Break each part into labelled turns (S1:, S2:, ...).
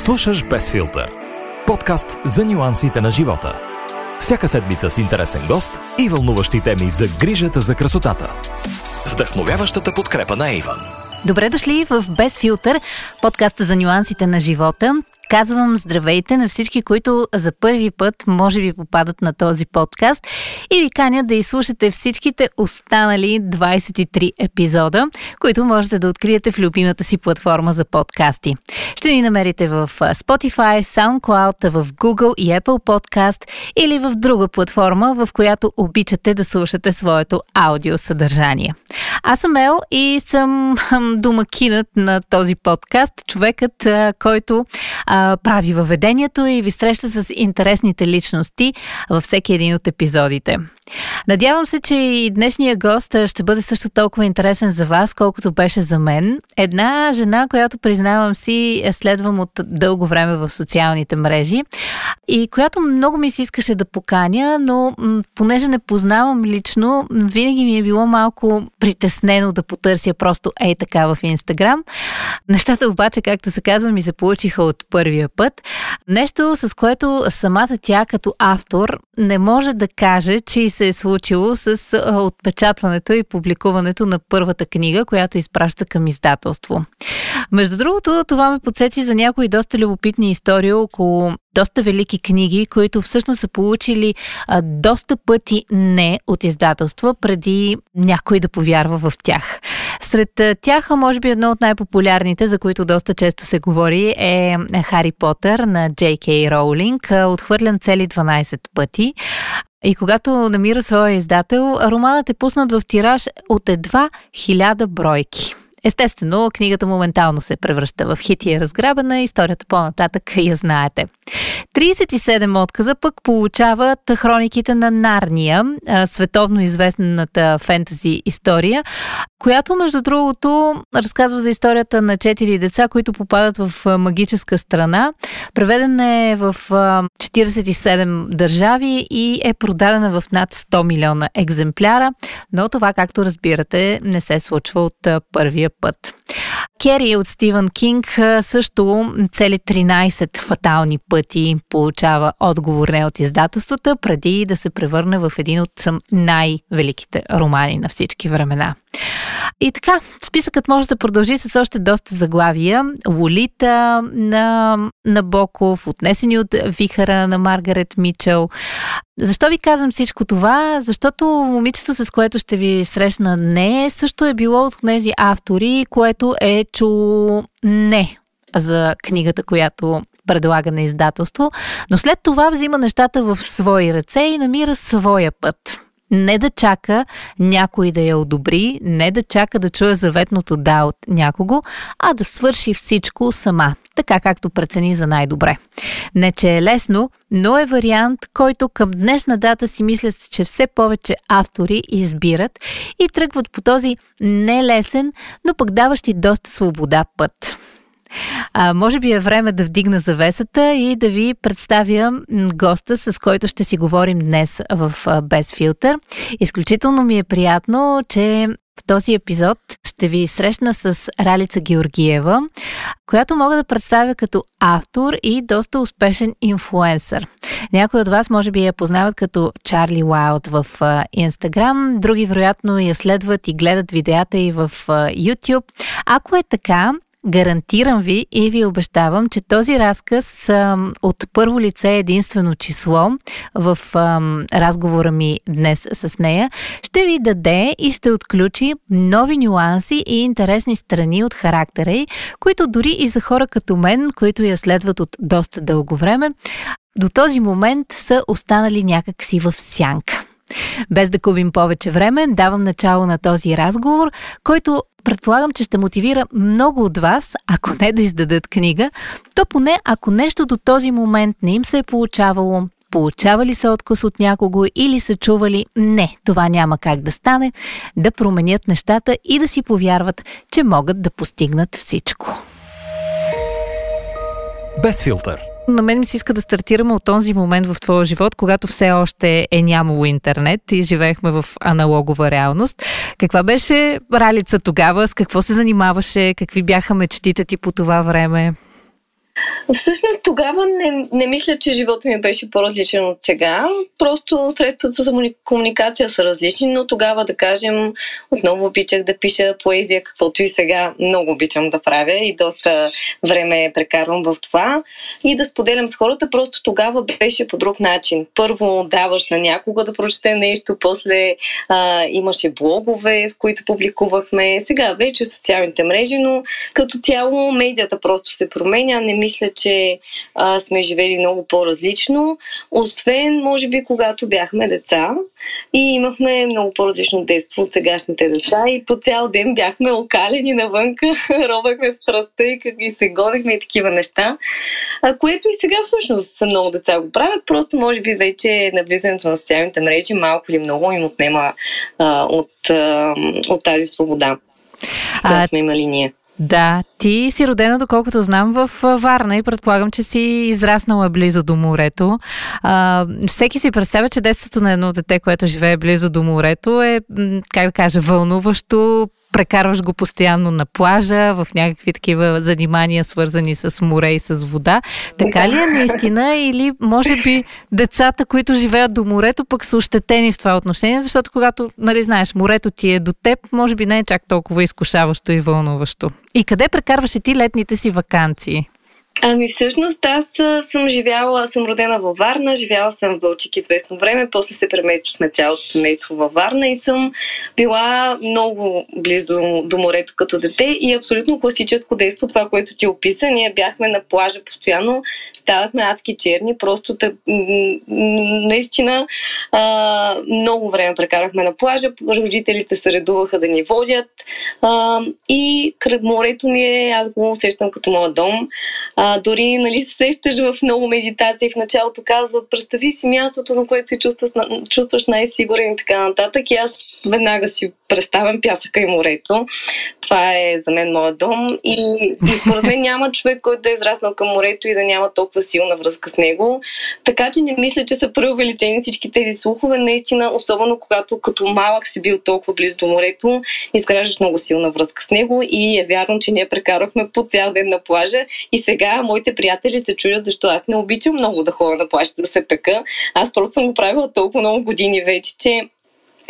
S1: Слушаш Без филтър. Подкаст за нюансите на живота. Всяка седмица с интересен гост и вълнуващи теми за грижата за красотата. С вдъхновяващата подкрепа на Иван.
S2: Добре дошли в Без филтър, подкаста за нюансите на живота. Казвам здравейте на всички, които за първи път може би попадат на този подкаст и ви каня да изслушате всичките останали 23 епизода, които можете да откриете в любимата си платформа за подкасти. Ще ни намерите в Spotify, SoundCloud, в Google и Apple Podcast или в друга платформа, в която обичате да слушате своето аудиосъдържание. Аз съм Ел и съм домакинът на този подкаст, човекът, който а, прави въведението и ви среща с интересните личности във всеки един от епизодите. Надявам се, че и днешния гост ще бъде също толкова интересен за вас, колкото беше за мен. Една жена, която признавам си, следвам от дълго време в социалните мрежи и която много ми се искаше да поканя, но понеже не познавам лично, винаги ми е било малко притеснено да потърся просто ей така в Инстаграм. Нещата обаче, както се казва, ми се получиха от първия път. Нещо, с което самата тя като автор не може да каже, че и се е случило с отпечатването и публикуването на първата книга, която изпраща към издателство. Между другото, това ме подсети за някои доста любопитни истории около доста велики книги, които всъщност са получили а, доста пъти не от издателства, преди някой да повярва в тях. Сред тях, може би едно от най-популярните, за които доста често се говори, е Хари Потър на Джей Кей Роулинг, отхвърлен цели 12 пъти. И когато намира своя издател, романът е пуснат в тираж от едва хиляда бройки. Естествено, книгата моментално се превръща в хит и е разграбена, историята по-нататък я знаете. 37 отказа пък получават хрониките на Нарния, световно известната фентази история, която, между другото, разказва за историята на четири деца, които попадат в магическа страна. Преведена е в 47 държави и е продадена в над 100 милиона екземпляра, но това, както разбирате, не се случва от първия път. Кери от Стивън Кинг също цели 13 фатални пъти получава отговор не от издателствата, преди да се превърне в един от най-великите романи на всички времена. И така, списъкът може да продължи с още доста заглавия. Лолита на Набоков, отнесени от вихара на Маргарет Мичел. Защо ви казвам всичко това? Защото момичето, с което ще ви срещна не, също е било от тези автори, което е чуло не за книгата, която предлага на издателство, но след това взима нещата в свои ръце и намира своя път не да чака някой да я одобри, не да чака да чуе заветното да от някого, а да свърши всичко сама, така както прецени за най-добре. Не, че е лесно, но е вариант, който към днешна дата си мисля, че все повече автори избират и тръгват по този нелесен, но пък даващи доста свобода път. А, може би е време да вдигна завесата и да ви представя госта, с който ще си говорим днес в Без филтър. Изключително ми е приятно, че в този епизод ще ви срещна с Ралица Георгиева, която мога да представя като автор и доста успешен инфлуенсър. Някои от вас може би я познават като Чарли Уайлд в Инстаграм, други вероятно я следват и гледат видеята и в YouTube. Ако е така, Гарантирам ви и ви обещавам, че този разказ а, от първо лице единствено число в а, разговора ми днес с нея ще ви даде и ще отключи нови нюанси и интересни страни от характера й, които дори и за хора като мен, които я следват от доста дълго време, до този момент са останали някакси в сянка. Без да губим повече време, давам начало на този разговор, който предполагам, че ще мотивира много от вас, ако не да издадат книга, то поне ако нещо до този момент не им се е получавало, получавали се отказ от някого или са чували не, това няма как да стане, да променят нещата и да си повярват, че могат да постигнат всичко.
S1: Без филтър
S2: на мен ми се иска да стартираме от този момент в твоя живот, когато все още е нямало интернет и живеехме в аналогова реалност. Каква беше ралица тогава? С какво се занимаваше? Какви бяха мечтите ти по това време?
S3: Всъщност тогава не, не мисля, че живота ми беше по-различен от сега. Просто средствата за комуникация са различни, но тогава, да кажем, отново обичах да пиша поезия, каквото и сега много обичам да правя и доста време прекарвам в това. И да споделям с хората, просто тогава беше по друг начин. Първо даваш на някога да прочете нещо, после а, имаше блогове, в които публикувахме. Сега вече социалните мрежи, но като цяло медията просто се променя. Не мисля, че а, сме живели много по-различно, освен, може би, когато бяхме деца и имахме много по-различно детство от сегашните деца и по цял ден бяхме окалени навънка, робахме в пръста и, и се годихме и такива неща, а, което и сега всъщност са много деца го правят, просто може би вече навлизането на социалните мрежи малко или много им отнема а, от, а, от тази свобода, която сме имали ние.
S2: Да, ти си родена, доколкото знам, в Варна и предполагам, че си израснала близо до морето. А, всеки си представя, че детството на едно дете, което живее близо до морето е, как да кажа, вълнуващо, прекарваш го постоянно на плажа, в някакви такива занимания, свързани с море и с вода. Така ли е наистина или може би децата, които живеят до морето, пък са ощетени в това отношение, защото когато, нали знаеш, морето ти е до теб, може би не е чак толкова изкушаващо и вълнуващо. И къде прекарваше ти летните си вакансии?
S3: Ами всъщност аз съм живяла, съм родена във Варна, живяла съм в Бълчик известно време, после се преместихме цялото семейство във Варна и съм била много близо до морето като дете и абсолютно класическо действо, това, което ти описа. Ние бяхме на плажа постоянно, ставахме адски черни, просто тъ... наистина а, много време прекарахме на плажа, родителите се редуваха да ни водят а, и кръг морето ми е, аз го усещам като моят дом. А, дори нали, се сещаш в много медитации в началото казват, представи си мястото, на което се чувстваш, чувстваш най-сигурен и така нататък. И аз веднага си представям пясъка и морето. Това е за мен моят дом. И, и според мен няма човек, който да е израснал към морето и да няма толкова силна връзка с него. Така че не мисля, че са преувеличени всички тези слухове. Наистина, особено когато като малък си бил толкова близо до морето, изграждаш много силна връзка с него и е вярно, че ние прекарахме по цял ден на плажа и сега моите приятели се чудят защо аз не обичам много да ходя на плажа да се пека. Аз просто съм го правила толкова много години вече, че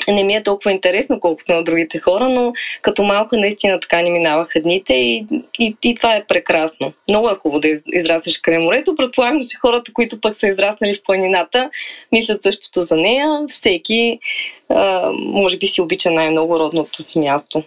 S3: не ми е толкова интересно, колкото на другите хора, но като малка наистина така ни минаваха дните и, и, и това е прекрасно. Много е хубаво да израснеш край морето. Предполагам, че хората, които пък са израснали в планината, мислят същото за нея. Всеки, а, може би, си обича най-много родното си място.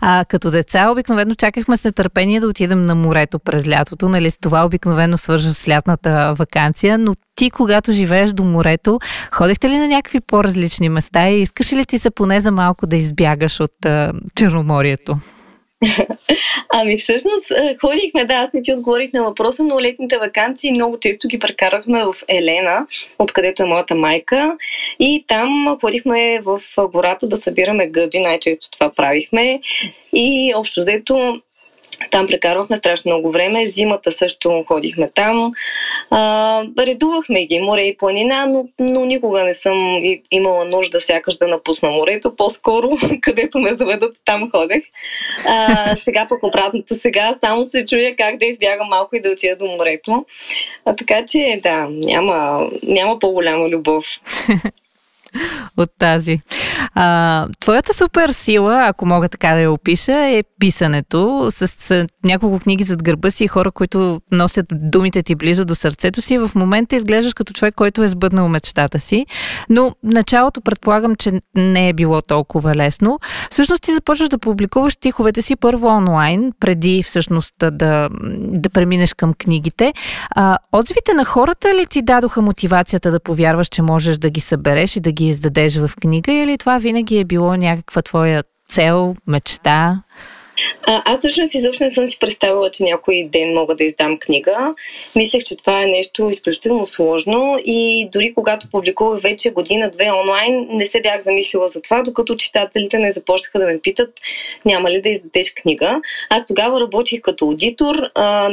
S2: А, като деца обикновено чакахме с нетърпение да отидем на морето през лятото. Нали, това обикновено свържа с лятната вакансия, но ти, когато живееш до морето, ходихте ли на някакви по-различни места и искаш ли ти се поне за малко да избягаш от а, Черноморието?
S3: Ами всъщност е, ходихме, да, аз не ти отговорих на въпроса, но летните вакансии много често ги прекарахме в Елена, откъдето е моята майка. И там ходихме в гората да събираме гъби, най-често това правихме. И общо взето там прекарвахме страшно много време. Зимата също ходихме там. А, редувахме ги, море и планина, но, но никога не съм имала нужда сякаш да напусна морето. По-скоро, където ме заведат, там ходех. А, сега пък обратното. Сега само се чуя как да избягам малко и да отида до морето. А, така че, да, няма, няма по-голяма любов.
S2: от тази. А, твоята супер сила, ако мога така да я опиша, е писането с, с няколко книги зад гърба си и хора, които носят думите ти близо до сърцето си. В момента изглеждаш като човек, който е сбъднал мечтата си, но началото предполагам, че не е било толкова лесно. Всъщност ти започваш да публикуваш стиховете си първо онлайн, преди всъщност да, да преминеш към книгите. А, отзивите на хората ли ти дадоха мотивацията да повярваш, че можеш да ги събереш и да ги издадеш в книга или това винаги е било някаква твоя цел, мечта?
S3: А, аз всъщност изобщо не съм си представила, че някой ден мога да издам книга. Мислех, че това е нещо изключително сложно и дори когато публикувах вече година-две онлайн, не се бях замислила за това, докато читателите не започнаха да ме питат няма ли да издадеш книга. Аз тогава работих като аудитор, а,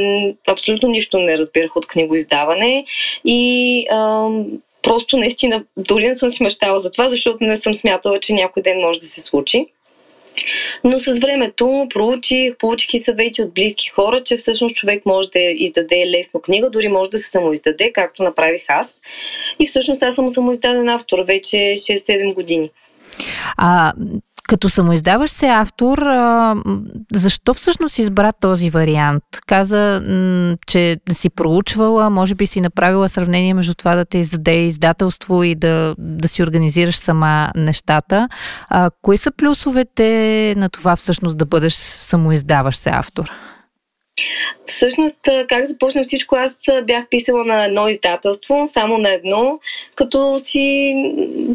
S3: абсолютно нищо не разбирах от книгоиздаване и а, просто наистина дори не съм си мечтала за това, защото не съм смятала, че някой ден може да се случи. Но с времето проучих, получих и съвети от близки хора, че всъщност човек може да издаде лесно книга, дори може да се самоиздаде, както направих аз. И всъщност аз съм самоиздаден автор вече 6-7 години.
S2: А като самоиздаваш се автор, защо всъщност избра този вариант? Каза, че си проучвала, може би си направила сравнение между това да те издаде издателство и да, да си организираш сама нещата. А, кои са плюсовете на това всъщност да бъдеш самоиздаващ се автор?
S3: Всъщност, как започна всичко? Аз бях писала на едно издателство, само на едно, като си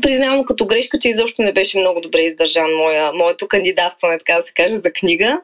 S3: признавам като грешка, че изобщо не беше много добре издържан моя, моето кандидатстване, така да се каже, за книга.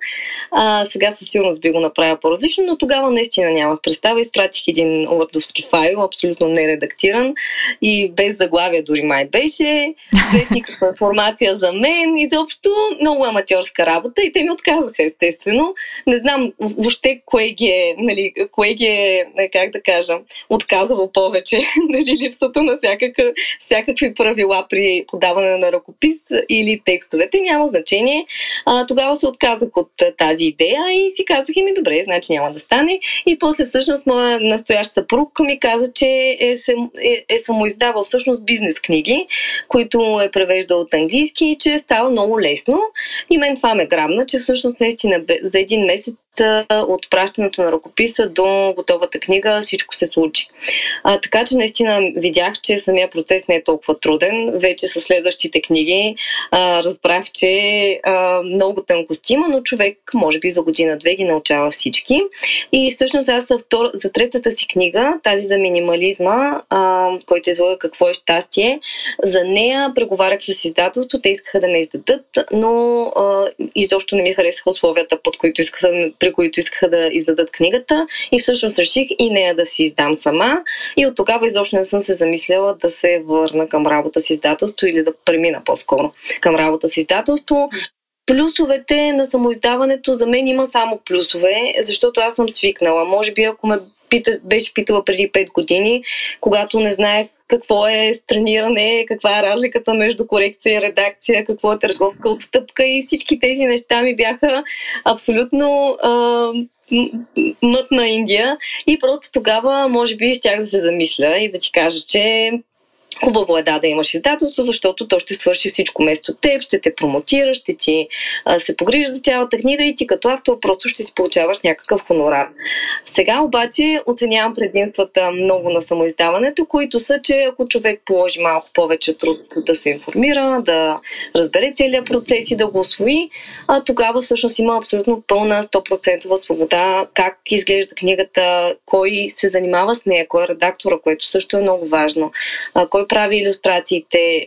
S3: А, сега със сигурност би го направила по-различно, но тогава наистина нямах представа. Изпратих един лърдовски файл, абсолютно нередактиран и без заглавия дори май беше, без никаква информация за мен. Изобщо много аматьорска работа и те ми отказаха, естествено. Не знам въобще кое ги е, нали, кое ги е, как да кажа, отказало повече, нали, липсата на всякакъв, всякакви правила при подаване на ръкопис или текстовете, няма значение. А, тогава се отказах от тази идея и си казах, ми добре, значи няма да стане. И после всъщност моя настоящ съпруг ми каза, че е, е, е самоиздавал всъщност бизнес книги, които е превеждал от английски и че е става много лесно. И мен това ме грабна, че всъщност наистина за един месец от пращането ръкописа до готовата книга всичко се случи. А, така че наистина видях, че самия процес не е толкова труден. Вече с следващите книги а, разбрах, че а, много тънкости има, но човек може би за година-две ги научава всички. И всъщност аз за, втор... за третата си книга, тази за минимализма, а, който излага какво е щастие, за нея преговарях с издателство, те искаха да ме издадат, но а, изобщо не ми харесаха условията, под които искаха, при които искаха да издадат книгата и всъщност реших и нея да си издам сама и от тогава изобщо не съм се замисляла да се върна към работа с издателство или да премина по-скоро към работа с издателство. Плюсовете на самоиздаването за мен има само плюсове, защото аз съм свикнала. Може би ако ме пита, беше питала преди 5 години, когато не знаех какво е страниране, каква е разликата между корекция и редакция, какво е търговска отстъпка и всички тези неща ми бяха абсолютно а, мът на Индия и просто тогава може би щях да се замисля и да ти кажа, че Хубаво е да, да имаш издателство, защото то ще свърши всичко вместо теб, ще те промотира, ще ти а, се погрижи за цялата книга и ти като автор просто ще си получаваш някакъв хонорар. Сега обаче оценявам предимствата много на самоиздаването, които са, че ако човек положи малко повече труд да се информира, да разбере целият процес и да го освои, а тогава всъщност има абсолютно пълна 100% свобода как изглежда книгата, кой се занимава с нея, кой е редактора, което също е много важно, кой прави иллюстрациите,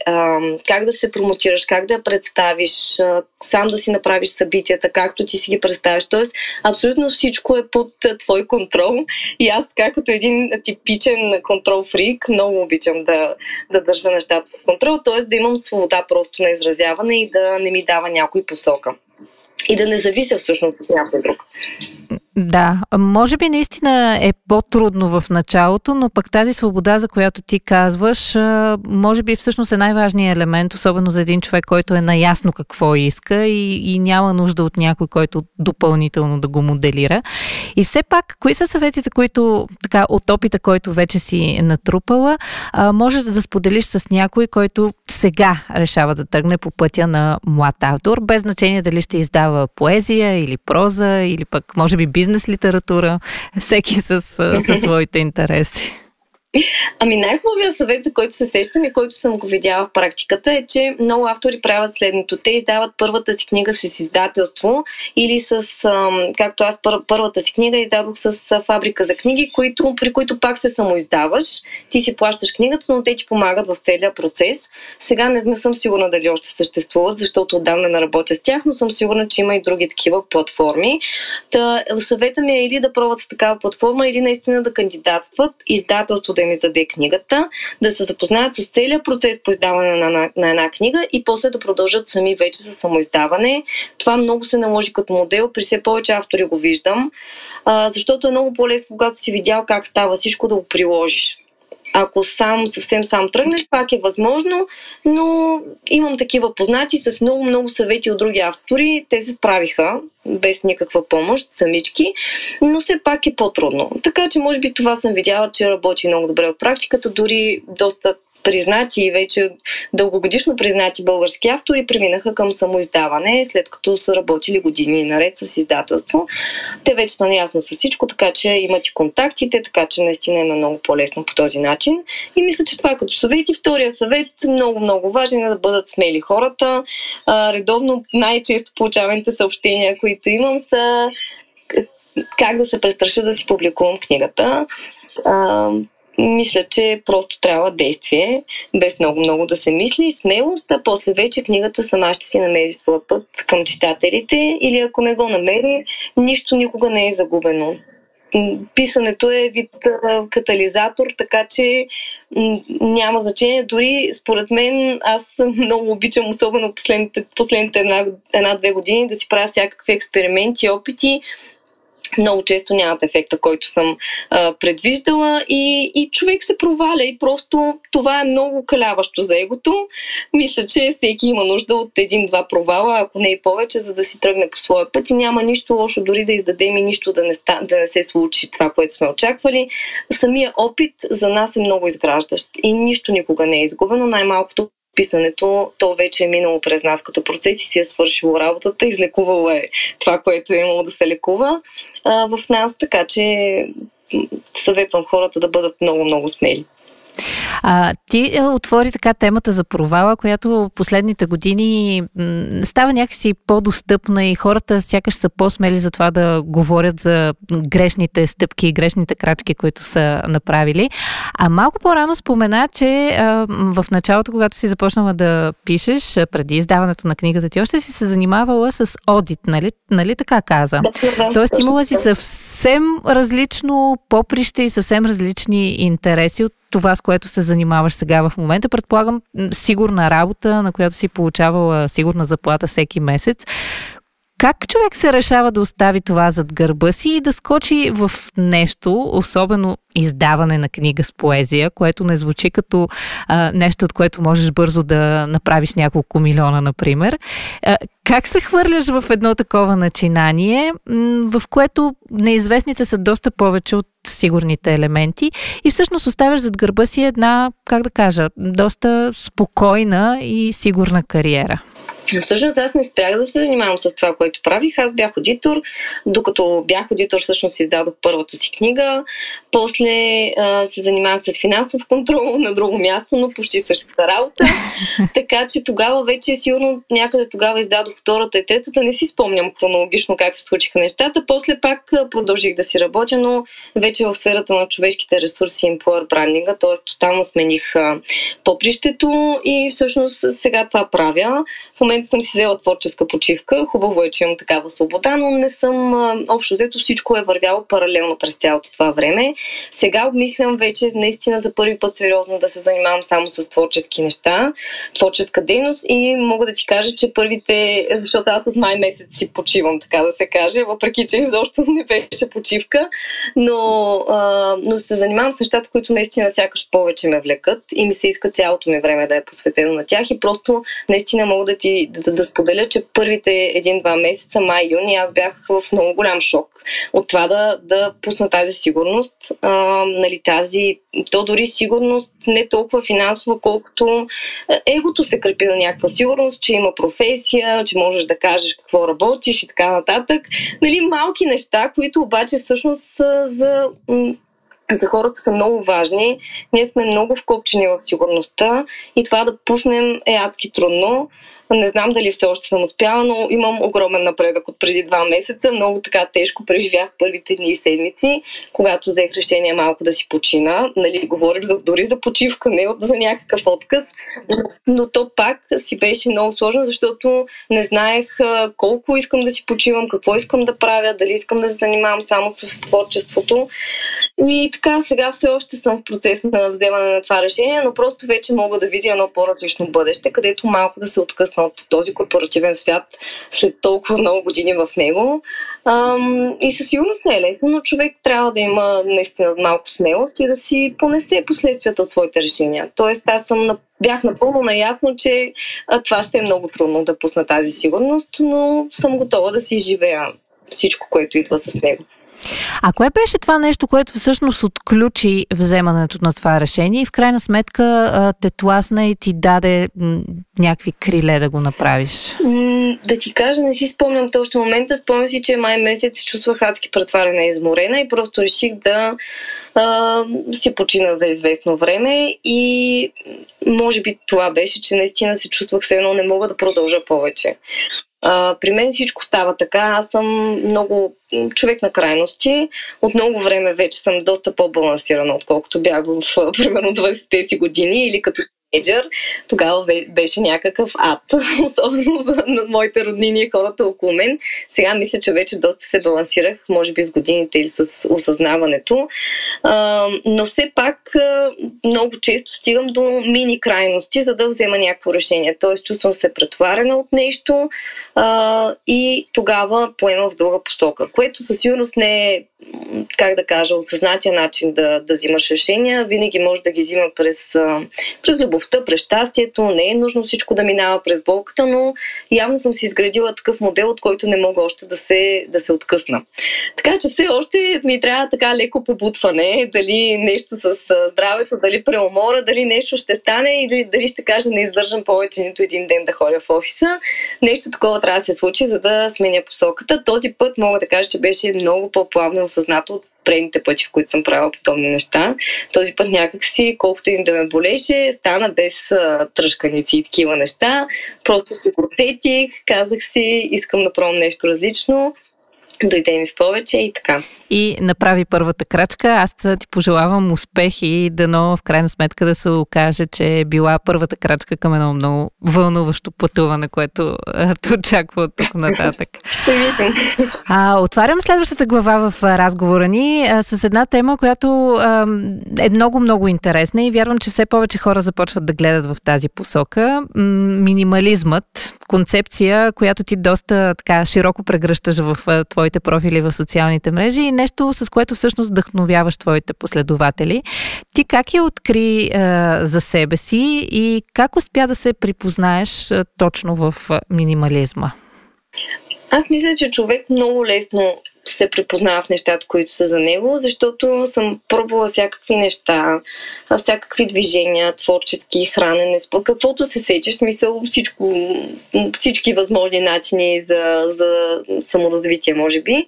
S3: как да се промотираш, как да я представиш, сам да си направиш събитията, както ти си ги представиш. Тоест, абсолютно всичко е под твой контрол. И аз така като един типичен контрол фрик, много обичам да, да държа нещата под контрол, т.е. да имам свобода просто на изразяване и да не ми дава някой посока. И да не завися всъщност от някой друг.
S2: Да, може би наистина е по-трудно в началото, но пък тази свобода, за която ти казваш, може би всъщност е най-важният елемент, особено за един човек, който е наясно какво иска и, и няма нужда от някой, който допълнително да го моделира. И все пак, кои са съветите, които така от опита, който вече си натрупала, можеш да споделиш с някой, който сега решава да тръгне по пътя на млад автор, без значение дали ще издава поезия или проза, или пък може би бизнес бизнес литература, всеки с, с своите интереси.
S3: Ами най-хубавия съвет, за който се сещам и който съм го видяла в практиката е, че много автори правят следното. Те издават първата си книга с издателство или с, както аз пър, първата си книга издадох с фабрика за книги, които, при които пак се самоиздаваш. Ти си плащаш книгата, но те ти помагат в целия процес. Сега не, не съм сигурна дали още съществуват, защото отдавна не работя с тях, но съм сигурна, че има и други такива платформи. Та, съвета ми е или да пробват с такава платформа, или наистина да кандидатстват, издателство да им издаде книгата, да се запознаят с целият процес по издаване на, на, на една книга и после да продължат сами вече с самоиздаване. Това много се наложи като модел, при все повече автори го виждам, а, защото е много по-лесно, когато си видял как става всичко, да го приложиш. Ако сам, съвсем сам тръгнеш, пак е възможно, но имам такива познати с много-много съвети от други автори. Те се справиха без никаква помощ, самички, но все пак е по-трудно. Така че, може би това съм видяла, че работи много добре от практиката, дори доста признати и вече дългогодишно признати български автори преминаха към самоиздаване, след като са работили години наред с издателство. Те вече са наясно с всичко, така че имат и контактите, така че наистина има много по-лесно по този начин. И мисля, че това е като съвет. И втория съвет, много, много важен е да бъдат смели хората. Редовно най-често получаваните съобщения, които имам са как да се престраши да си публикувам книгата. Мисля, че просто трябва действие, без много-много да се мисли, смелост, а после вече книгата сама ще си намери своя път към читателите или ако не го намери, нищо никога не е загубено. Писането е вид катализатор, така че няма значение. Дори според мен аз много обичам, особено последните, последните една, една-две години, да си правя всякакви експерименти, опити, много често нямат ефекта, който съм а, предвиждала и, и човек се проваля и просто това е много каляващо за егото. Мисля, че всеки има нужда от един-два провала, ако не и повече, за да си тръгне по своя път и няма нищо лошо дори да издадем и нищо да не, ста, да не се случи това, което сме очаквали. Самия опит за нас е много изграждащ и нищо никога не е изгубено, най-малкото писането, то вече е минало през нас като процес и си е свършило работата, излекувало е това, което е имало да се лекува а, в нас, така че съветвам хората да бъдат много-много смели.
S2: А, ти е, отвори така темата за провала, която последните години м, става някакси по-достъпна и хората сякаш са по-смели за това да говорят за грешните стъпки и грешните крачки, които са направили. А малко по-рано спомена, че а, в началото, когато си започнала да пишеш, преди издаването на книгата ти, още си се занимавала с одит, нали, нали така каза? Тоест имала си съвсем различно поприще и съвсем различни интереси от това, с което се занимаваш сега в момента. Предполагам, сигурна работа, на която си получавала сигурна заплата всеки месец. Как човек се решава да остави това зад гърба си и да скочи в нещо, особено издаване на книга с поезия, което не звучи като а, нещо, от което можеш бързо да направиш няколко милиона, например. А, как се хвърляш в едно такова начинание, в което неизвестните са доста повече от сигурните елементи и всъщност оставяш зад гърба си една, как да кажа, доста спокойна и сигурна кариера?
S3: Всъщност аз не спрях да се занимавам с това, което правих. Аз бях аудитор. Докато бях аудитор, всъщност издадох първата си книга. После а, се занимавах с финансов контрол на друго място, но почти същата работа. така че тогава вече сигурно някъде тогава издадох втората и третата. Не си спомням хронологично как се случиха нещата. После пак продължих да си работя, но вече в сферата на човешките ресурси и employer брандинга, т.е. тотално смених попрището и всъщност сега това правя. В момента момента съм си взела творческа почивка. Хубаво е, че имам такава свобода, но не съм. Общо взето всичко е вървяло паралелно през цялото това време. Сега обмислям вече наистина за първи път сериозно да се занимавам само с творчески неща, творческа дейност и мога да ти кажа, че първите, защото аз от май месец си почивам, така да се каже, въпреки че изобщо не беше почивка, но, а, но се занимавам с нещата, които наистина сякаш повече ме влекат и ми се иска цялото ми време да е посветено на тях и просто наистина мога да ти да, да споделя, че първите един-два месеца, май-юни, аз бях в много голям шок от това да, да пусна тази сигурност. А, нали, тази, то дори сигурност не толкова финансова, колкото егото се крепи на някаква сигурност, че има професия, че можеш да кажеш какво работиш и така нататък. Нали, малки неща, които обаче всъщност са за за хората са много важни. Ние сме много вкопчени в сигурността и това да пуснем е адски трудно. Не знам дали все още съм успяла, но имам огромен напредък от преди два месеца. Много така тежко преживях първите дни и седмици, когато взех решение малко да си почина. Нали, говорим дори за почивка, не за някакъв отказ. Но то пак си беше много сложно, защото не знаех колко искам да си почивам, какво искам да правя, дали искам да се занимавам само с творчеството. И така, сега все още съм в процес на вземане на това решение, но просто вече мога да видя едно по-различно бъдеще, където малко да се откъсна от този корпоративен свят след толкова много години в него. Ам, и със сигурност не е лесно, но човек трябва да има наистина малко смелост и да си понесе последствията от своите решения. Тоест, аз съм бях напълно наясно, че а, това ще е много трудно да пусна тази сигурност, но съм готова да си живея всичко, което идва с него.
S2: А кое беше това нещо, което всъщност отключи вземането на това решение и в крайна сметка те тласна и ти даде някакви криле да го направиш?
S3: Да ти кажа, не си спомням точно момента. Спомням си, че май месец чувствах адски претварена и изморена и просто реших да а, си почина за известно време и може би това беше, че наистина се чувствах все едно не мога да продължа повече. А, при мен всичко става така. Аз съм много човек на крайности. От много време вече съм доста по-балансирана, отколкото бях в примерно 20-те си години или като тинейджър, тогава беше някакъв ад, особено за моите роднини и хората около мен. Сега мисля, че вече доста се балансирах, може би с годините или с осъзнаването, а, но все пак много често стигам до мини крайности, за да взема някакво решение. Тоест чувствам се претварена от нещо а, и тогава поема в друга посока, което със сигурност не е как да кажа, осъзнатия начин да, да взимаш решения. Винаги може да ги взима през, през любовта, през щастието. Не е нужно всичко да минава през болката, но явно съм си изградила такъв модел, от който не мога още да се, да се откъсна. Така че все още ми трябва така леко побутване, дали нещо с здравето, дали преумора, дали нещо ще стане или дали ще кажа не издържам повече нито един ден да ходя в офиса. Нещо такова трябва да се случи, за да сменя посоката. Този път мога да кажа, че беше много по-плавно осъзнато от предните пъти, в които съм правила подобни неща. Този път някакси, колкото им да ме болеше, стана без тръжканици и такива неща. Просто се усетих, казах си, искам да пробвам нещо различно дойде ми в повече и така.
S2: И направи първата крачка. Аз ти пожелавам успех и дано в крайна сметка да се окаже, че е била първата крачка към едно много вълнуващо пътуване, което те очаква от тук нататък.
S3: Ще видим.
S2: А, отварям следващата глава в разговора ни а, с една тема, която а, е много-много интересна и вярвам, че все повече хора започват да гледат в тази посока. Минимализмът, концепция, която ти доста така широко прегръщаш в твоите профили в социалните мрежи и нещо, с което всъщност вдъхновяваш твоите последователи. Ти как я откри а, за себе си и как успя да се припознаеш а, точно в минимализма?
S3: Аз мисля, че човек много лесно се препознава в нещата, които са за него, защото съм пробвала всякакви неща, всякакви движения, творчески, хранене, каквото се сечеш, смисъл всичко, всички възможни начини за, за саморазвитие, може би.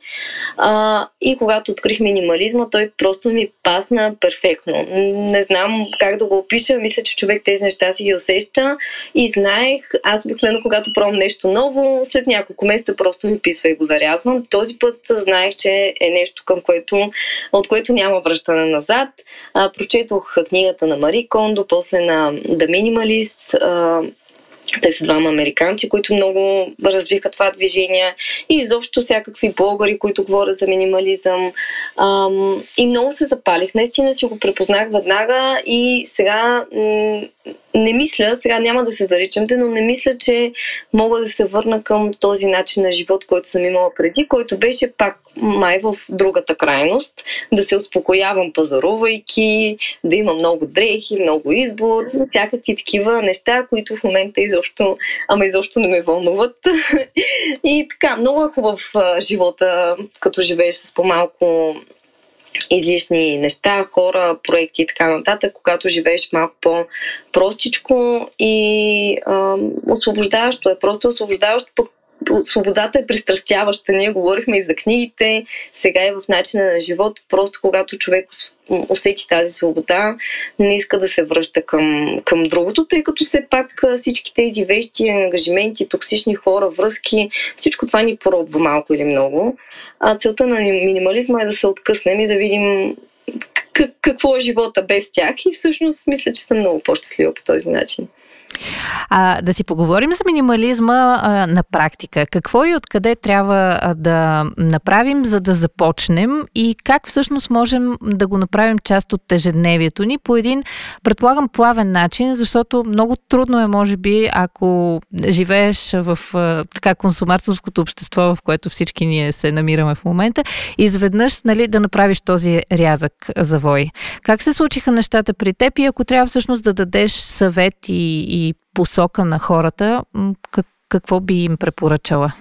S3: А, и когато открих минимализма, той просто ми пасна перфектно. Не знам как да го опиша, мисля, че човек тези неща си ги усеща и знаех, аз обикновено, когато пробвам нещо ново, след няколко месеца просто ми писва и го зарязвам. Този път знаех, че е нещо, към което, от което няма връщане назад. А, прочетох книгата на Мари Кондо, после на The Minimalist, а, те са двама американци, които много развиха това движение и изобщо всякакви блогъри, които говорят за минимализъм. Ам, и много се запалих. Наистина си го препознах веднага и сега м- не мисля, сега няма да се заричам, но не мисля, че мога да се върна към този начин на живот, който съм имала преди, който беше пак май в другата крайност, да се успокоявам пазарувайки, да има много дрехи, много избор, всякакви такива неща, които в момента изобщо, ама изобщо не ме вълнуват. И така, много е хубав живота, като живееш с по-малко излишни неща, хора, проекти и така нататък, когато живееш малко по-простичко и а, освобождаващо е. Просто освобождаващо пък свободата е пристрастяваща. Ние говорихме и за книгите, сега и в начина на живот. Просто когато човек усети тази свобода, не иска да се връща към, към другото, тъй като все пак всички тези вещи, ангажименти, токсични хора, връзки, всичко това ни поробва малко или много. А целта на минимализма е да се откъснем и да видим какво е живота без тях и всъщност мисля, че съм много по-щастлива по този начин.
S2: А, да си поговорим за минимализма а, на практика. Какво и откъде трябва да направим, за да започнем и как всъщност можем да го направим част от ежедневието ни по един, предполагам, плавен начин, защото много трудно е, може би, ако живееш в а, така консуматорското общество, в което всички ние се намираме в момента, изведнъж нали, да направиш този рязък завой. Как се случиха нещата при теб и ако трябва всъщност да дадеш съвет и, и посока на хората, как, какво би им препоръчала?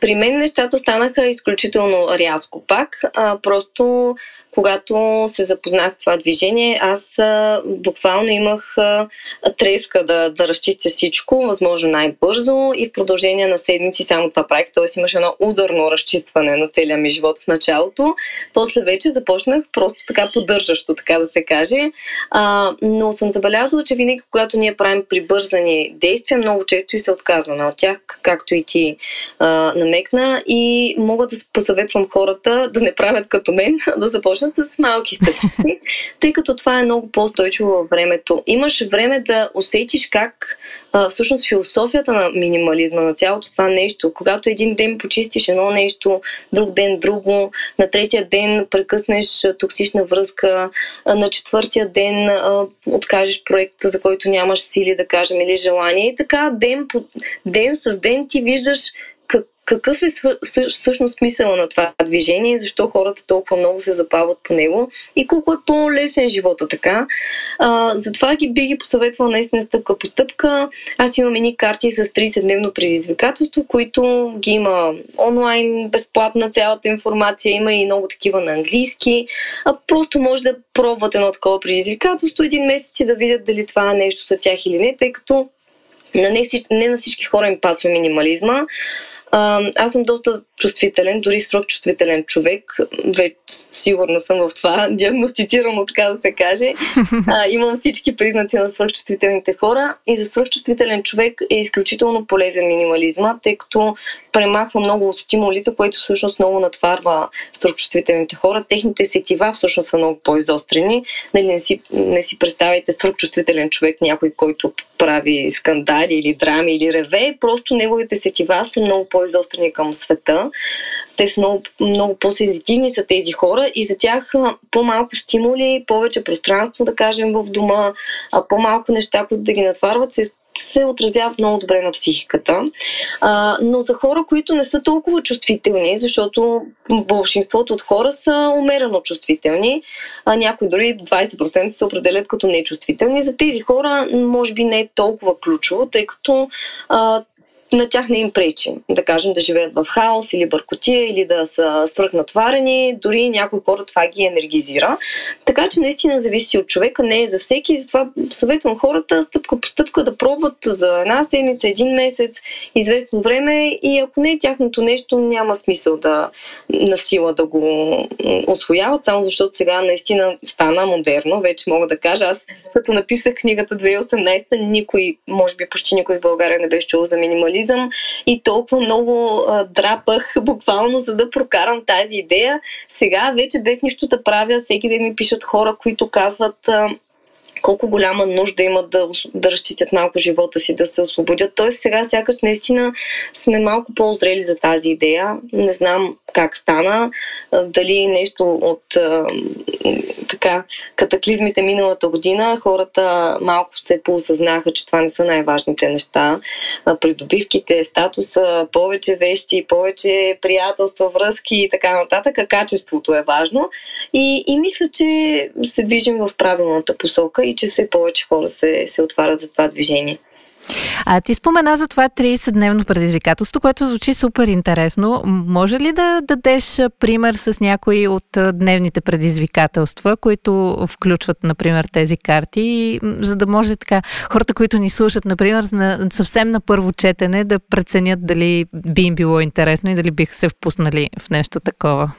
S3: При мен нещата станаха изключително рязко пак. А, просто когато се запознах с това движение, аз а, буквално имах а, треска да, да разчистя всичко, възможно най-бързо и в продължение на седмици само това правих. Т.е. имаше едно ударно разчистване на целия ми живот в началото. После вече започнах просто така поддържащо, така да се каже. А, но съм забелязала, че винаги, когато ние правим прибързани действия, много често и се отказваме от тях, както и ти а, намекна. И мога да посъветвам хората да не правят като мен, да започнат започнат с малки стъпчици, тъй като това е много по-устойчиво във времето. Имаш време да усетиш как а, всъщност философията на минимализма, на цялото това нещо, когато един ден почистиш едно нещо, друг ден друго, на третия ден прекъснеш токсична връзка, а, на четвъртия ден а, откажеш проекта, за който нямаш сили да кажем или желание. И така ден по ден с ден ти виждаш какъв е всъщност смисъла на това движение, защо хората толкова много се запават по него и колко е по-лесен живота така. А, затова ги би ги посъветвала наистина стъпка по стъпка. Аз имам едни карти с 30-дневно предизвикателство, които ги има онлайн, безплатна цялата информация, има и много такива на английски. А просто може да пробват едно такова предизвикателство един месец и да видят дали това е нещо за тях или не, тъй като на не, не на всички хора им пасва минимализма. Аз съм доста чувствителен, дори свръхчувствителен човек. Вече сигурна съм в това, диагностицирано така да се каже. А, имам всички признаци на свръхчувствителните хора и за свръхчувствителен човек е изключително полезен минимализма, тъй като премахва много от стимулите, което всъщност много натварва свръхчувствителните хора. Техните сетива всъщност са много по-изострени. Нали, не, си, не си представяйте свръхчувствителен човек, някой, който прави скандали или драми или реве, просто неговите сетива са много по-изострени към света. Те са много, много по-сензитивни са тези хора и за тях по-малко стимули, повече пространство, да кажем, в дома, а по-малко неща, които да ги натварват, се се отразяват много добре на психиката. А, но за хора, които не са толкова чувствителни, защото большинството от хора са умерено чувствителни, а някои дори 20% се определят като нечувствителни, за тези хора може би не е толкова ключово, тъй като а, на тях не им пречи, да кажем, да живеят в хаос или бъркотия, или да са свръхнатварени, дори някои хора това ги енергизира. Така че наистина зависи от човека, не е за всеки, затова съветвам хората стъпка по стъпка да пробват за една седмица, един месец, известно време. И ако не е тяхното нещо, няма смисъл да на сила да го освояват, само защото сега наистина стана модерно, вече мога да кажа. Аз като написах книгата 2018, никой, може би почти никой в България не беше чул за минимализъм журнализъм и толкова много а, драпах буквално за да прокарам тази идея. Сега вече без нищо да правя, всеки ден ми пишат хора, които казват а, колко голяма нужда имат да, да разчистят малко живота си, да се освободят. Тоест сега сякаш наистина сме малко по-озрели за тази идея. Не знам как стана, дали нещо от така катаклизмите миналата година, хората малко се поосъзнаха, че това не са най-важните неща. Придобивките, статуса, повече вещи, повече приятелства, връзки и така нататък. Качеството е важно. И, и мисля, че се движим в правилната посока и че все повече хора се, се отварят за това движение.
S2: А ти спомена за това 30-дневно предизвикателство, което звучи супер интересно. Може ли да дадеш пример с някои от дневните предизвикателства, които включват, например, тези карти, за да може така хората, които ни слушат, например, на, съвсем на първо четене да преценят дали би им било интересно и дали биха се впуснали в нещо такова?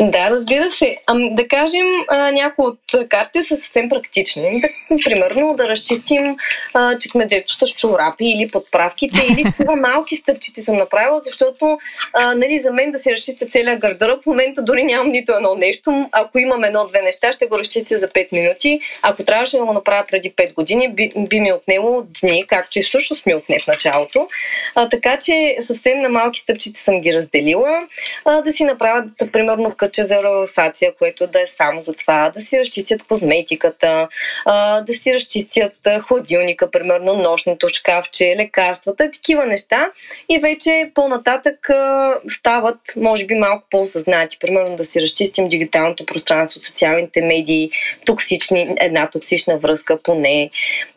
S3: Да, разбира се. Ами, да кажем, някои от картите са съвсем практични. Да, примерно да разчистим а, чекмеджето с чорапи или подправките, или с това малки стъпчици съм направила, защото а, нали, за мен да се разчистя целият гардероб, в момента дори нямам нито едно нещо. Ако имам едно-две неща, ще го разчистя за 5 минути. Ако трябваше да го направя преди 5 години, би, би ми отнело дни, както и всъщност ми отне в началото. А, така че съвсем на малки стъпчици съм ги разделила. А, да си направя, примерно, къча за релаксация, което да е само за това, да си разчистят козметиката, а, да си разчистят хладилника, примерно нощното шкафче, лекарствата, такива неща. И вече по-нататък а, стават, може би, малко по-осъзнати. Примерно да си разчистим дигиталното пространство, социалните медии, токсични, една токсична връзка поне,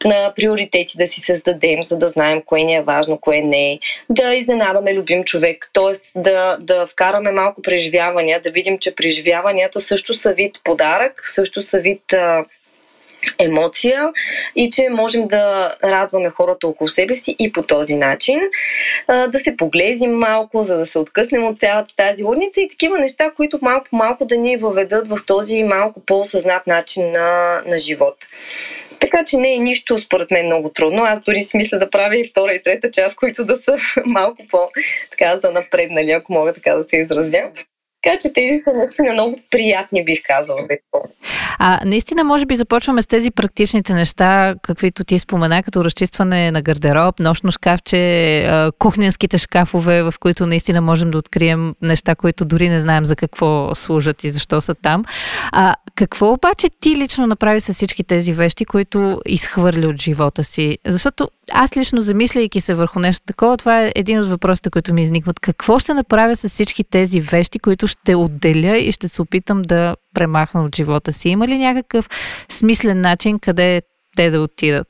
S3: на приоритети да си създадем, за да знаем кое ни е важно, кое не е, да изненадаме любим човек, т.е. Да, да вкараме малко преживявания, да видим, че преживяванията също са вид подарък, също са вид а, емоция и че можем да радваме хората около себе си и по този начин. А, да се поглезим малко, за да се откъснем от цялата тази лудница и такива неща, които малко-малко да ни въведат в този малко по-осъзнат начин на, на живот. Така че не е нищо, според мен, много трудно. Аз дори си мисля да правя и втора и трета част, които да са малко по-така за напреднали, ако мога така да се изразя. Така че тези са наистина много приятни, бих казала.
S2: А наистина, може би започваме с тези практичните неща, каквито ти спомена, като разчистване на гардероб, нощно шкафче, кухненските шкафове, в които наистина можем да открием неща, които дори не знаем за какво служат и защо са там. А какво обаче ти лично направи с всички тези вещи, които изхвърли от живота си? Защото аз лично замисляйки се върху нещо такова, това е един от въпросите, които ми изникват. Какво ще направя с всички тези вещи, които ще отделя и ще се опитам да премахна от живота си? Има ли някакъв смислен начин къде те да отидат?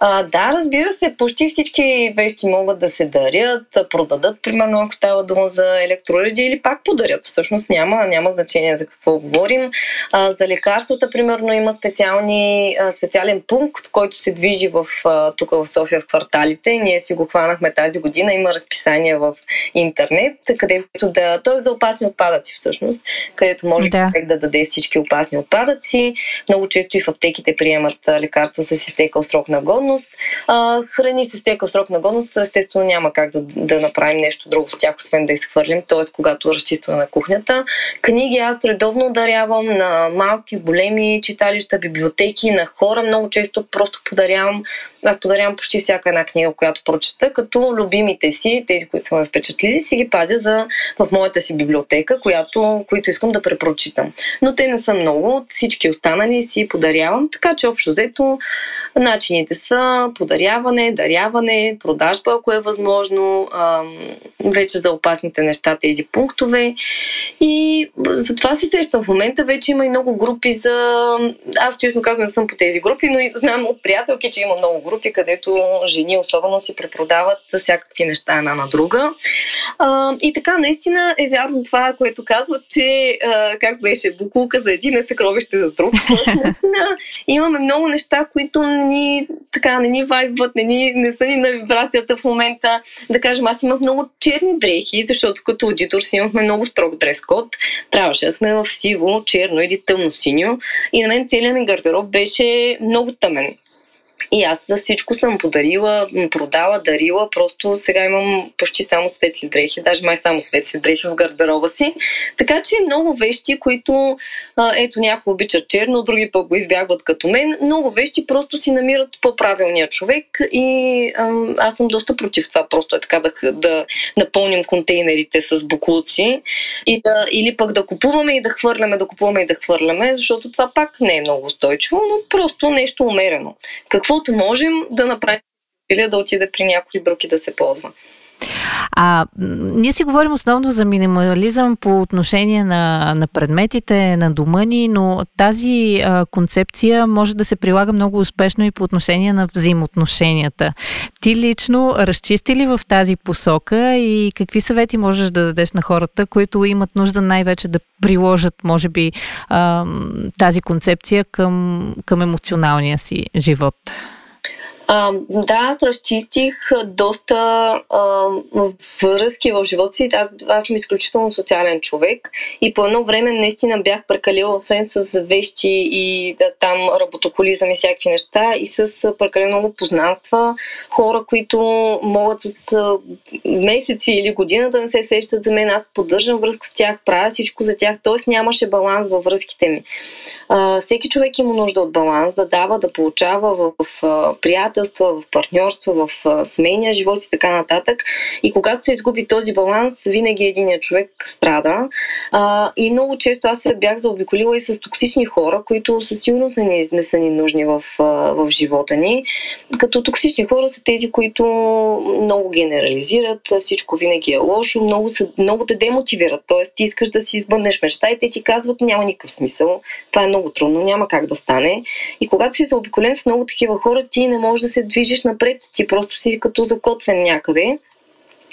S3: А, да, разбира се, почти всички вещи могат да се дарят, продадат, примерно ако става дума за електроуреди или пак подарят. Всъщност няма, няма значение за какво говорим. А, за лекарствата, примерно, има специални, а, специален пункт, който се движи в, а, тук в София в кварталите. Ние си го хванахме тази година. Има разписание в интернет, където да... Той е за опасни отпадъци всъщност, където може да. да даде всички опасни отпадъци. Много често и в аптеките приемат лекарства с изтекал срок на годност годност. А, храни с тека срок на годност, естествено няма как да, да направим нещо друго с тях, освен да изхвърлим, т.е. когато разчистваме кухнята. Книги аз редовно дарявам на малки, големи читалища, библиотеки, на хора. Много често просто подарявам. Аз подарявам почти всяка една книга, която прочета, като любимите си, тези, които са ме впечатлили, си ги пазя за, в моята си библиотека, която, които искам да препрочитам. Но те не са много. От всички останали си подарявам, така че общо взето начините са са подаряване, даряване, продажба, ако е възможно, вече за опасните неща тези пунктове. И затова се сещам в момента. Вече има и много групи за... Аз честно казвам не съм по тези групи, но и знам от приятелки, че има много групи, където жени особено си препродават всякакви неща една на друга. и така, наистина е вярно това, което казват, че как беше букулка за един е съкровище за друг. наистина имаме много неща, които ни така не ни вайбват, не, ни, не са ни на вибрацията в момента. Да кажем, аз имах много черни дрехи, защото като аудитор си имахме много строг дрес-код. Трябваше да сме в сиво, черно или тъмно синьо. И на мен целият ми гардероб беше много тъмен. И аз за всичко съм подарила, продала, дарила. Просто сега имам почти само светли дрехи, даже май само светли дрехи в гардероба си. Така че много вещи, които ето някои обичат черно, други пък го избягват като мен. Много вещи просто си намират по-правилния човек и аз съм доста против това. Просто е така да, да напълним контейнерите с буклуци и да, или пък да купуваме и да хвърляме, да купуваме и да хвърляме, защото това пак не е много устойчиво, но просто нещо умерено. Какво каквото можем да направим или да отиде при някой друг и да се ползва.
S2: А, ние си говорим основно за минимализъм по отношение на, на предметите, на дома ни, но тази а, концепция може да се прилага много успешно и по отношение на взаимоотношенията. Ти лично разчисти ли в тази посока и какви съвети можеш да дадеш на хората, които имат нужда най-вече да приложат, може би, а, тази концепция към, към емоционалния си живот?
S3: А, да, аз разчистих доста а, връзки в живота си. Аз, аз съм изключително социален човек и по едно време наистина бях прекалила, освен с вещи и да, там работоколизъм и всякакви неща, и с прекалено много познанства, хора, които могат с месеци или година да не се сещат за мен. Аз поддържам връзка с тях, правя всичко за тях, т.е. нямаше баланс във връзките ми. А, всеки човек има нужда от баланс, да дава, да получава в, в, в приятелства, в партньорства, в семейния живот и така нататък. И когато се изгуби този баланс, винаги единият човек страда. А, и много често аз се бях заобиколила и с токсични хора, които със сигурност не, не са ни нужни в, в живота ни. Като токсични хора са тези, които много генерализират, всичко винаги е лошо, много, са, много те демотивират. Тоест, ти искаш да си избъднеш мечта и те ти казват, няма никакъв смисъл, това е много трудно, няма как да стане. И когато си заобиколен с много такива хора, ти не можеш да се движиш напред, ти просто си като закотвен някъде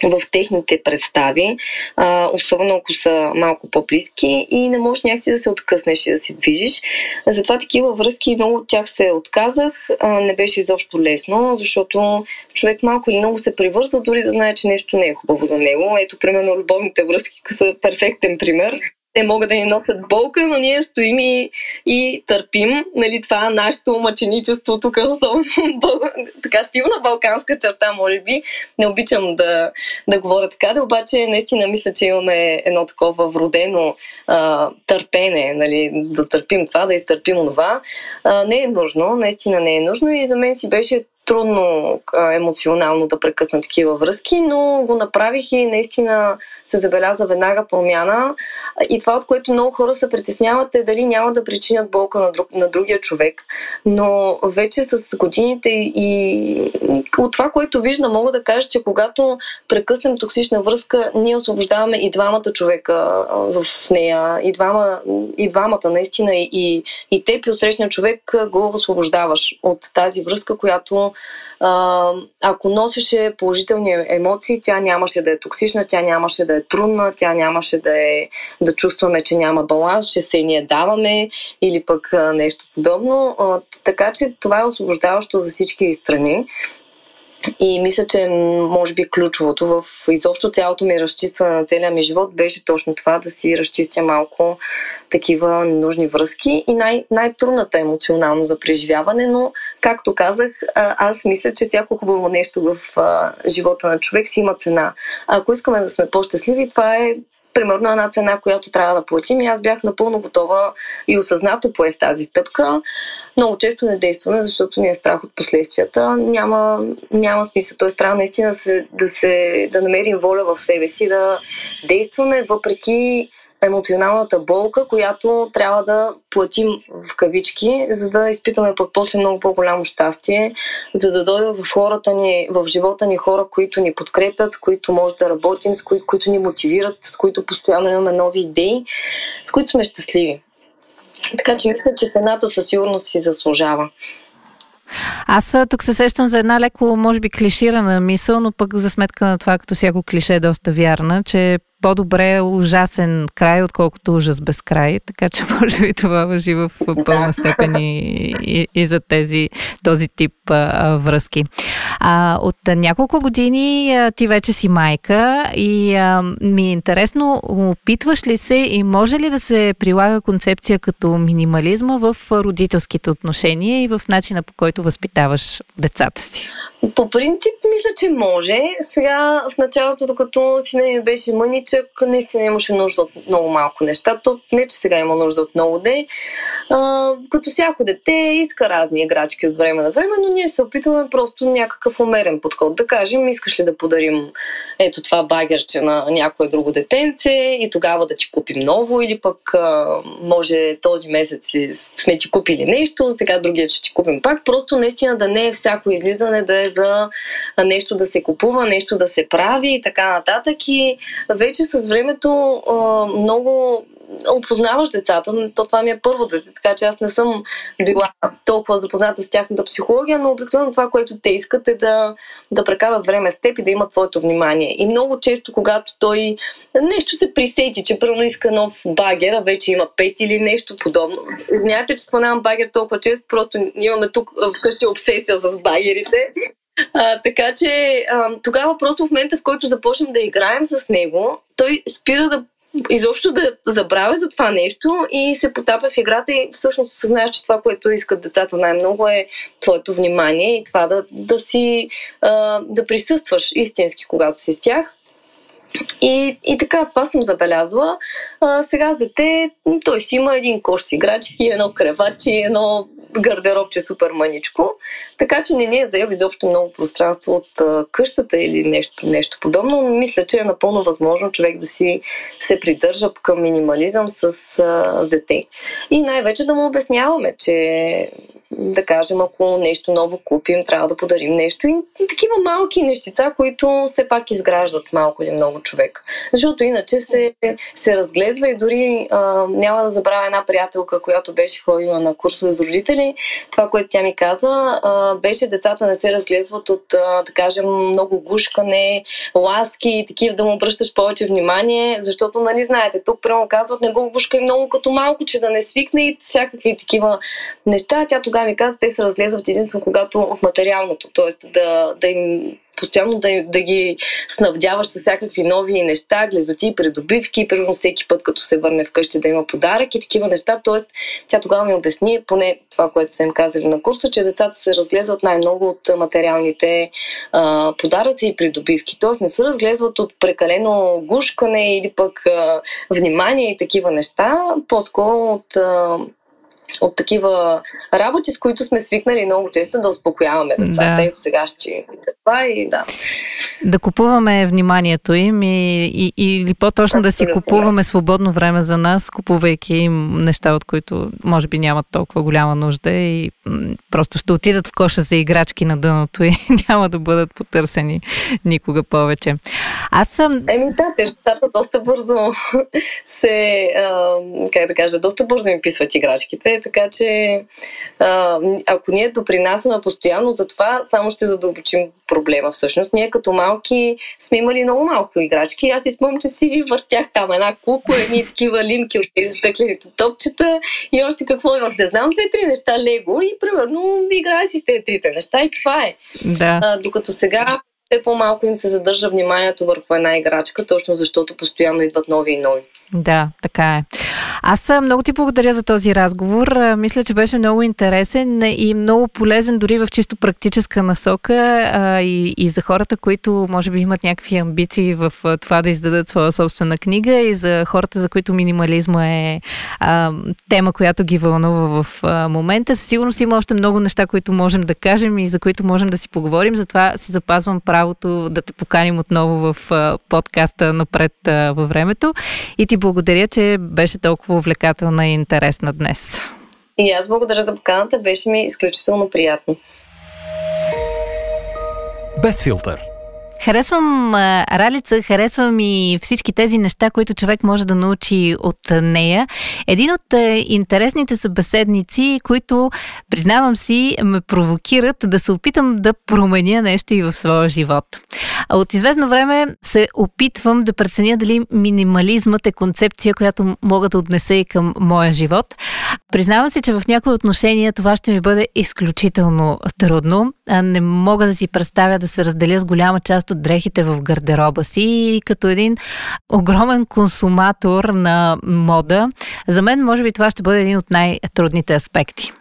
S3: в техните представи, а, особено ако са малко по-близки и не можеш някакси да се откъснеш и да се движиш. Затова такива връзки, много от тях се отказах. А, не беше изобщо лесно, защото човек малко или много се привързва, дори да знае, че нещо не е хубаво за него. Ето, примерно, любовните връзки са перфектен пример те могат да ни носят болка, но ние стоим и, и търпим. Нали, това нашето мъченичество тук, особено така силна балканска черта, може би. Не обичам да, да говоря така, да обаче наистина мисля, че имаме едно такова вродено а, търпене, нали, да търпим това, да изтърпим това. А, не е нужно, наистина не е нужно и за мен си беше трудно емоционално да прекъсна такива връзки, но го направих и наистина се забеляза веднага промяна. И това, от което много хора се притесняват е дали няма да причинят болка на, друг, на другия човек. Но вече с годините и от това, което виждам, мога да кажа, че когато прекъснем токсична връзка, ние освобождаваме и двамата човека в нея, и, двама, и двамата наистина, и, и теб и от срещния човек го освобождаваш от тази връзка, която а, ако носеше положителни емоции, тя нямаше да е токсична, тя нямаше да е трудна, тя нямаше да, е, да чувстваме, че няма баланс, че се ние даваме или пък а, нещо подобно. А, така че това е освобождаващо за всички страни. И мисля, че може би ключовото в изобщо цялото ми разчистване на целия ми живот беше точно това да си разчистя малко такива нужни връзки и най- най-трудната емоционално за преживяване, но както казах, аз мисля, че всяко хубаво нещо в живота на човек си има цена. Ако искаме да сме по-щастливи, това е примерно една цена, която трябва да платим и аз бях напълно готова и осъзнато поех тази стъпка. Много често не действаме, защото ни е страх от последствията. Няма, няма смисъл. Тоест трябва наистина се, да, се, да намерим воля в себе си, да действаме въпреки емоционалната болка, която трябва да платим в кавички, за да изпитаме пък после много по-голямо щастие, за да дойдат в хората ни, в живота ни хора, които ни подкрепят, с които може да работим, с които, които ни мотивират, с които постоянно имаме нови идеи, с които сме щастливи. Така че мисля, че цената със сигурност си заслужава.
S2: Аз тук се сещам за една леко, може би, клиширана мисъл, но пък за сметка на това, като всяко клише е доста вярна, че по-добре ужасен край, отколкото ужас без край. Така че може би това въжи в пълна степен и, и, и за тези, този тип а, връзки. А, от няколко години а, ти вече си майка и а, ми е интересно, опитваш ли се и може ли да се прилага концепция като минимализма в родителските отношения и в начина по който възпитаваш децата си?
S3: По принцип, мисля, че може. Сега в началото, докато сина ми беше мънич, че наистина имаше нужда от много малко неща. То не, че сега има нужда от много де. А, като всяко дете иска разни играчки от време на време, но ние се опитваме просто някакъв умерен подход. Да кажем, искаш ли да подарим ето това багерче на някое друго детенце и тогава да ти купим ново или пък а, може този месец сме ти купили нещо, сега другия ще ти купим пак. Просто наистина да не е всяко излизане да е за нещо да се купува, нещо да се прави и така нататък. И вече с времето много опознаваш децата. То това ми е първо дете, така че аз не съм била толкова запозната с тяхната психология, но обикновено това, което те искат е да, да прекарат време с теб и да имат твоето внимание. И много често, когато той нещо се присети, че първо иска нов багер, а вече има пет или нещо подобно. Знаете, че споменавам багер толкова често, просто имаме тук вкъщи обсесия с багерите. А, така че а, тогава просто в момента, в който започнем да играем с него, той спира да изобщо да забравя за това нещо и се потапя в играта и всъщност съзнаеш, че това, което искат децата най-много е твоето внимание и това да, да си а, да присъстваш истински, когато си с тях. И, и така, това съм забелязала. А, сега с дете, той си има един кош с играчки, едно кревачи, едно гардеробче супер маничко, така че не ни е заел изобщо много пространство от къщата или нещо, нещо подобно. Но мисля, че е напълно възможно човек да си се придържа към минимализъм с, с дете. И най-вече да му обясняваме, че да кажем, ако нещо ново купим, трябва да подарим нещо. И такива малки нещица, които все пак изграждат малко или много човек. Защото иначе се, се разглезва и дори а, няма да забравя една приятелка, която беше ходила на курсове за родители. Това, което тя ми каза, а, беше децата не се разглезват от, а, да кажем, много гушкане, ласки и такива да му обръщаш повече внимание, защото, нали, знаете, тук прямо казват, не го гушкай много като малко, че да не свикне и всякакви такива неща. Тя тогава ми каза, те се разглезват единствено когато в материалното, т.е. Да, да им постоянно да, да ги снабдяваш с всякакви нови неща, глезоти, придобивки, примерно всеки път, като се върне вкъщи да има подарък и такива неща. Тоест, тя тогава ми обясни, поне това, което са им казали на курса, че децата се разглезват най-много от материалните а, подаръци и придобивки. Тоест, не се разглезват от прекалено гушкане или пък а, внимание и такива неща, по-скоро от а, от такива работи, с които сме свикнали много често да успокояваме децата. Да. Ето сега ще това и да.
S2: Да купуваме вниманието им и, и, или по-точно да си купуваме свободно време за нас, купувайки им неща, от които може би нямат толкова голяма нужда и просто ще отидат в коша за играчки на дъното и няма да бъдат потърсени никога повече. Аз съм...
S3: Еми да, те доста бързо се, а, как да кажа, доста бързо им писват играчките, така че а, ако ние допринасяме постоянно за това, само ще задълбочим проблема всъщност. Ние като малки сме имали много малко играчки. Аз си спомням, че си въртях там една кукла, едни такива лимки от тези стъклените топчета и още какво имах. Не знам, две-три неща лего и примерно играя си с тези трите неща и това е.
S2: Да.
S3: А, докато сега все по-малко им се задържа вниманието върху една играчка, точно защото постоянно идват нови и нови.
S2: Да, така е. Аз много ти благодаря за този разговор. Мисля, че беше много интересен и много полезен дори в чисто практическа насока и, и за хората, които може би имат някакви амбиции в това да издадат своя собствена книга и за хората, за които минимализма е а, тема, която ги вълнува в момента. Със сигурност има още много неща, които можем да кажем и за които можем да си поговорим. Затова си запазвам правото да те поканим отново в подкаста напред във времето. И ти благодаря, че беше толкова увлекателна и интересна днес.
S3: И аз благодаря за поканата, беше ми изключително приятно.
S1: Без филтър.
S2: Харесвам Ралица, харесвам и всички тези неща, които човек може да научи от нея. Един от интересните събеседници, които, признавам си, ме провокират да се опитам да променя нещо и в своя живот. А от известно време се опитвам да преценя дали минимализмът е концепция, която мога да отнеса и към моя живот. Признавам се, че в някои отношения това ще ми бъде изключително трудно. Не мога да си представя да се разделя с голяма част от дрехите в гардероба си и като един огромен консуматор на мода, за мен може би това ще бъде един от най-трудните аспекти.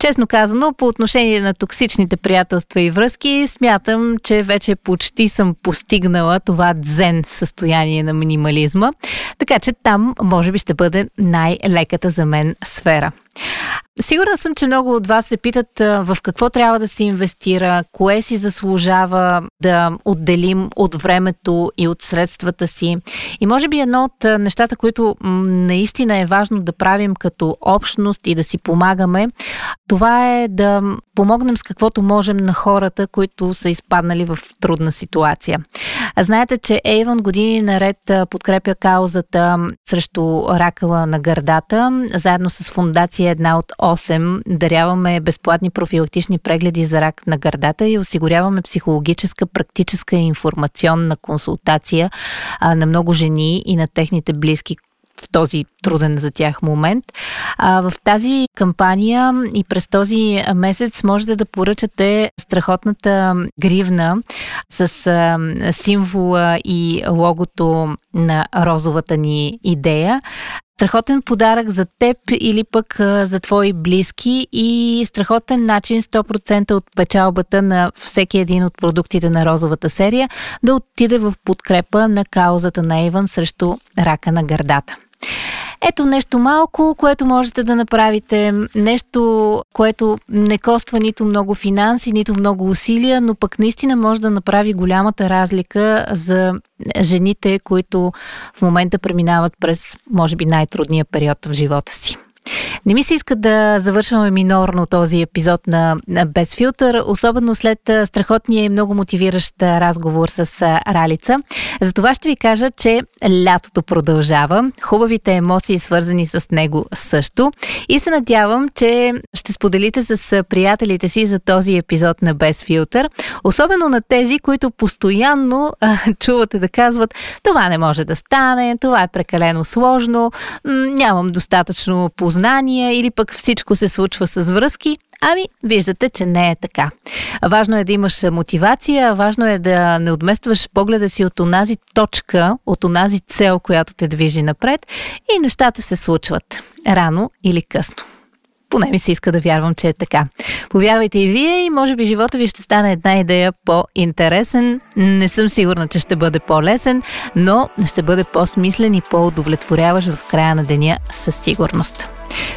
S2: Честно казано, по отношение на токсичните приятелства и връзки, смятам, че вече почти съм постигнала това дзен състояние на минимализма, така че там може би ще бъде най-леката за мен сфера. Сигурна съм, че много от вас се питат в какво трябва да се инвестира, кое си заслужава да отделим от времето и от средствата си. И може би едно от нещата, които наистина е важно да правим като общност и да си помагаме, това е да помогнем с каквото можем на хората, които са изпаднали в трудна ситуация. Знаете, че Ейвън години наред подкрепя каузата срещу ракала на гърдата. Заедно с фундация една от 8 даряваме безплатни профилактични прегледи за рак на гърдата и осигуряваме психологическа, практическа и информационна консултация на много жени и на техните близки, в този труден за тях момент. А, в тази кампания и през този месец можете да поръчате страхотната гривна с а, символа и логото на розовата ни идея. Страхотен подарък за теб или пък за твои близки и страхотен начин 100% от печалбата на всеки един от продуктите на розовата серия да отиде в подкрепа на каузата на Иван срещу рака на гърдата. Ето нещо малко, което можете да направите, нещо, което не коства нито много финанси, нито много усилия, но пък наистина може да направи голямата разлика за жените, които в момента преминават през, може би, най-трудния период в живота си. Не ми се иска да завършваме минорно този епизод на Без филтър, особено след страхотния и много мотивиращ разговор с Ралица. Затова ще ви кажа, че лятото продължава, хубавите емоции свързани с него също. И се надявам, че ще споделите с приятелите си за този епизод на Без филтър, особено на тези, които постоянно а, чувате да казват това не може да стане, това е прекалено сложно, нямам достатъчно познания или пък всичко се случва с връзки. Ами, виждате, че не е така. Важно е да имаш мотивация, важно е да не отместваш погледа си от онази точка, от онази цел, която те движи напред и нещата се случват рано или късно. Поне ми се иска да вярвам, че е така. Повярвайте и вие и може би живота ви ще стане една идея по-интересен. Не съм сигурна, че ще бъде по-лесен, но ще бъде по-смислен и по-удовлетворяващ в края на деня със сигурност.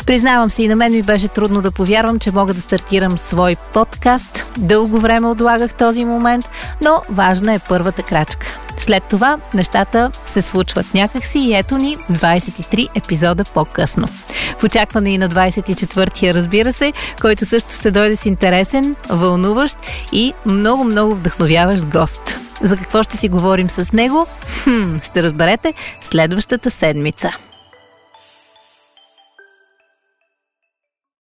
S2: Признавам си, и на мен ми беше трудно да повярвам, че мога да стартирам свой подкаст. Дълго време отлагах този момент, но важна е първата крачка. След това нещата се случват някакси и ето ни 23 епизода по-късно. В очакване и на 24-я, разбира се, който също ще дойде с интересен, вълнуващ и много-много вдъхновяващ гост. За какво ще си говорим с него? Хм, ще разберете следващата седмица.